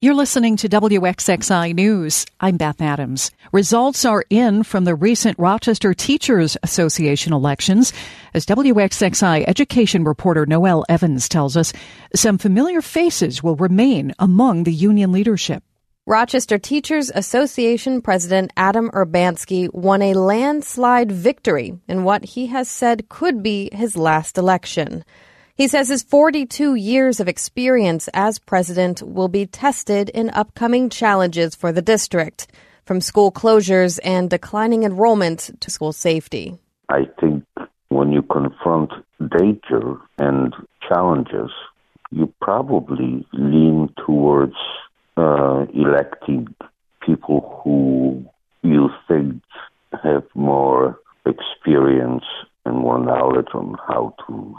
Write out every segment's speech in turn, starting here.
You're listening to WXXI News. I'm Beth Adams. Results are in from the recent Rochester Teachers Association elections. As WXXI education reporter Noelle Evans tells us, some familiar faces will remain among the union leadership. Rochester Teachers Association President Adam Urbanski won a landslide victory in what he has said could be his last election. He says his 42 years of experience as president will be tested in upcoming challenges for the district, from school closures and declining enrollment to school safety. I think when you confront danger and challenges, you probably lean towards uh, electing people who you think have more experience and more knowledge on how to.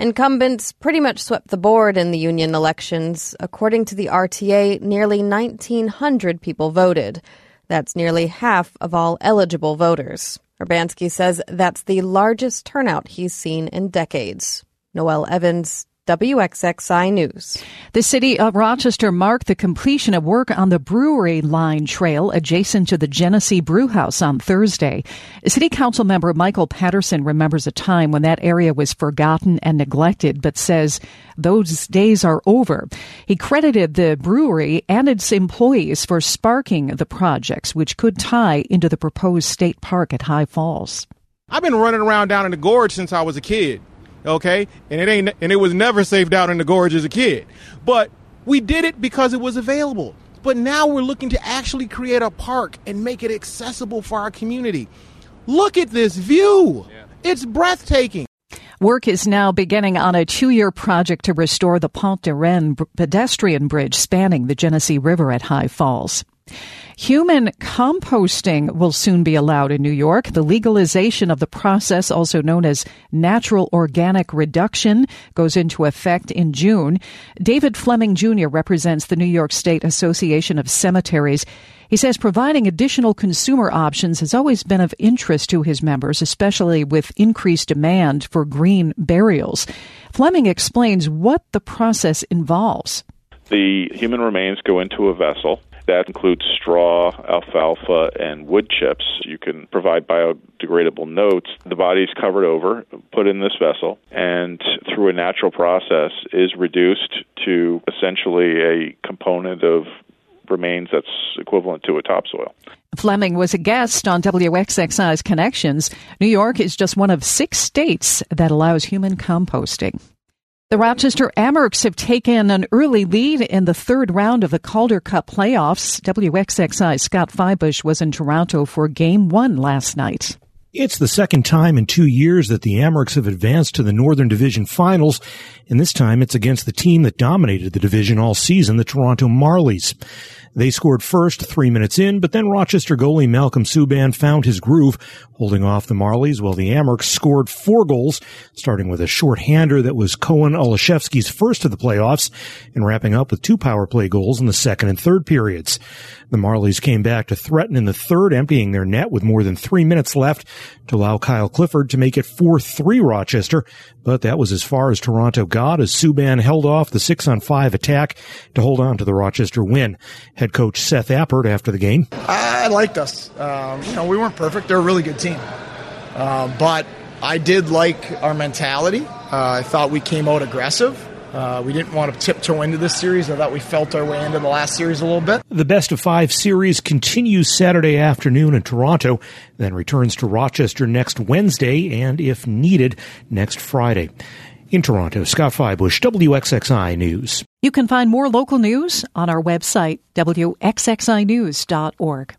Incumbents pretty much swept the board in the union elections. According to the RTA, nearly 1,900 people voted. That's nearly half of all eligible voters. Urbanski says that's the largest turnout he's seen in decades. Noelle Evans, WXXI News. The city of Rochester marked the completion of work on the Brewery Line Trail adjacent to the Genesee Brewhouse on Thursday. City Council member Michael Patterson remembers a time when that area was forgotten and neglected, but says those days are over. He credited the brewery and its employees for sparking the projects, which could tie into the proposed state park at High Falls. I've been running around down in the gorge since I was a kid okay? And it ain't and it was never saved out in the gorge as a kid. But we did it because it was available. But now we're looking to actually create a park and make it accessible for our community. Look at this view. Yeah. It's breathtaking. Work is now beginning on a two year project to restore the Pont de Rennes pedestrian bridge spanning the Genesee River at High Falls. Human composting will soon be allowed in New York. The legalization of the process, also known as natural organic reduction, goes into effect in June. David Fleming Jr. represents the New York State Association of Cemeteries. He says providing additional consumer options has always been of interest to his members, especially with increased demand for green burials. Fleming explains what the process involves. The human remains go into a vessel that includes straw, alfalfa, and wood chips. You can provide biodegradable notes. The body is covered over, put in this vessel, and through a natural process is reduced to essentially a component of remains that's equivalent to a topsoil. Fleming was a guest on WXXI's Connections. New York is just one of six states that allows human composting. The Rochester Amerks have taken an early lead in the third round of the Calder Cup playoffs. WXXI Scott Fybush was in Toronto for game one last night. It's the second time in two years that the Amerks have advanced to the Northern Division Finals, and this time it's against the team that dominated the division all season, the Toronto Marlies. They scored first three minutes in, but then Rochester goalie Malcolm Subban found his groove, holding off the Marlies while the Amerks scored four goals, starting with a short-hander that was Cohen Olaszewski's first of the playoffs and wrapping up with two power play goals in the second and third periods. The Marlies came back to threaten in the third, emptying their net with more than three minutes left to allow Kyle Clifford to make it 4-3 Rochester, but that was as far as Toronto got as Subban held off the six on five attack to hold on to the Rochester win. Head coach Seth Appert after the game. I liked us. Um, you know, we weren't perfect. They're a really good team. Uh, but I did like our mentality. Uh, I thought we came out aggressive. Uh, we didn't want to tiptoe into this series. I thought we felt our way into the last series a little bit. The best of five series continues Saturday afternoon in Toronto, then returns to Rochester next Wednesday and, if needed, next Friday. In Toronto, Scott Fybush, WXXI News. You can find more local news on our website, WXXInews.org.